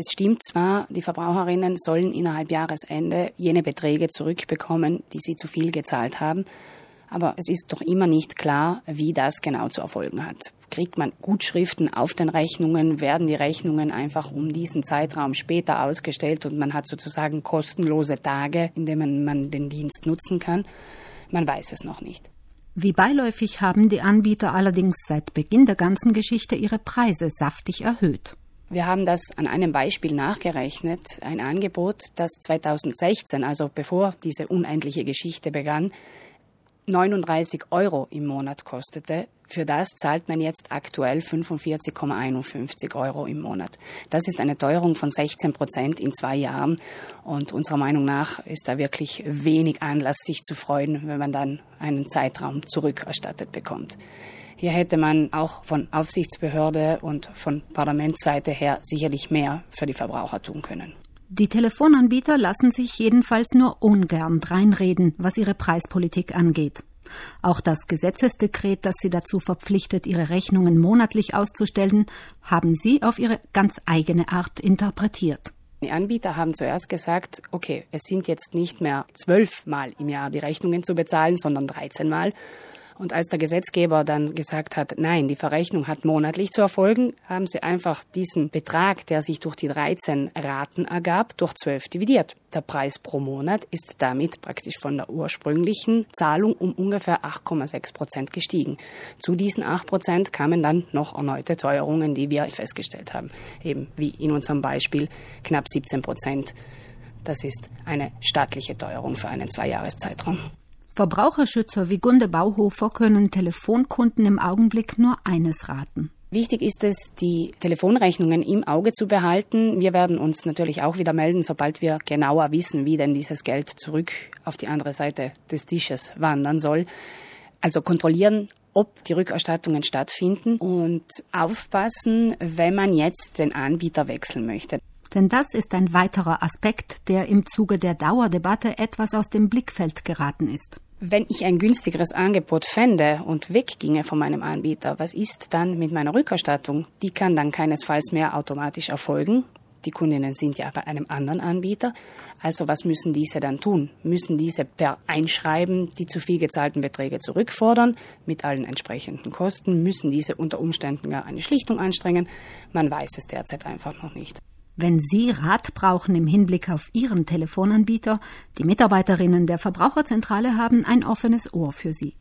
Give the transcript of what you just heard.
Es stimmt zwar, die Verbraucherinnen sollen innerhalb Jahresende jene Beträge zurückbekommen, die sie zu viel gezahlt haben, aber es ist doch immer nicht klar, wie das genau zu erfolgen hat. Kriegt man Gutschriften auf den Rechnungen, werden die Rechnungen einfach um diesen Zeitraum später ausgestellt und man hat sozusagen kostenlose Tage, in denen man den Dienst nutzen kann? Man weiß es noch nicht. Wie beiläufig haben die Anbieter allerdings seit Beginn der ganzen Geschichte ihre Preise saftig erhöht. Wir haben das an einem Beispiel nachgerechnet. Ein Angebot, das 2016, also bevor diese unendliche Geschichte begann, 39 Euro im Monat kostete. Für das zahlt man jetzt aktuell 45,51 Euro im Monat. Das ist eine Teuerung von 16 Prozent in zwei Jahren. Und unserer Meinung nach ist da wirklich wenig Anlass, sich zu freuen, wenn man dann einen Zeitraum zurückerstattet bekommt. Hier hätte man auch von Aufsichtsbehörde und von Parlamentsseite her sicherlich mehr für die Verbraucher tun können. Die Telefonanbieter lassen sich jedenfalls nur ungern dreinreden, was ihre Preispolitik angeht. Auch das Gesetzesdekret, das sie dazu verpflichtet, ihre Rechnungen monatlich auszustellen, haben sie auf ihre ganz eigene Art interpretiert. Die Anbieter haben zuerst gesagt, okay, es sind jetzt nicht mehr zwölfmal im Jahr die Rechnungen zu bezahlen, sondern 13 Mal. Und als der Gesetzgeber dann gesagt hat, nein, die Verrechnung hat monatlich zu erfolgen, haben sie einfach diesen Betrag, der sich durch die 13 Raten ergab, durch 12 dividiert. Der Preis pro Monat ist damit praktisch von der ursprünglichen Zahlung um ungefähr 8,6 Prozent gestiegen. Zu diesen 8 Prozent kamen dann noch erneute Teuerungen, die wir festgestellt haben. Eben wie in unserem Beispiel knapp 17 Prozent. Das ist eine staatliche Teuerung für einen Zweijahreszeitraum. Verbraucherschützer wie Gunde Bauhofer können Telefonkunden im Augenblick nur eines raten. Wichtig ist es, die Telefonrechnungen im Auge zu behalten. Wir werden uns natürlich auch wieder melden, sobald wir genauer wissen, wie denn dieses Geld zurück auf die andere Seite des Tisches wandern soll. Also kontrollieren, ob die Rückerstattungen stattfinden und aufpassen, wenn man jetzt den Anbieter wechseln möchte. Denn das ist ein weiterer Aspekt, der im Zuge der Dauerdebatte etwas aus dem Blickfeld geraten ist. Wenn ich ein günstigeres Angebot fände und wegginge von meinem Anbieter, was ist dann mit meiner Rückerstattung? Die kann dann keinesfalls mehr automatisch erfolgen. Die Kundinnen sind ja bei einem anderen Anbieter. Also was müssen diese dann tun? Müssen diese per Einschreiben die zu viel gezahlten Beträge zurückfordern mit allen entsprechenden Kosten? Müssen diese unter Umständen gar eine Schlichtung anstrengen? Man weiß es derzeit einfach noch nicht. Wenn Sie Rat brauchen im Hinblick auf Ihren Telefonanbieter, die Mitarbeiterinnen der Verbraucherzentrale haben ein offenes Ohr für Sie.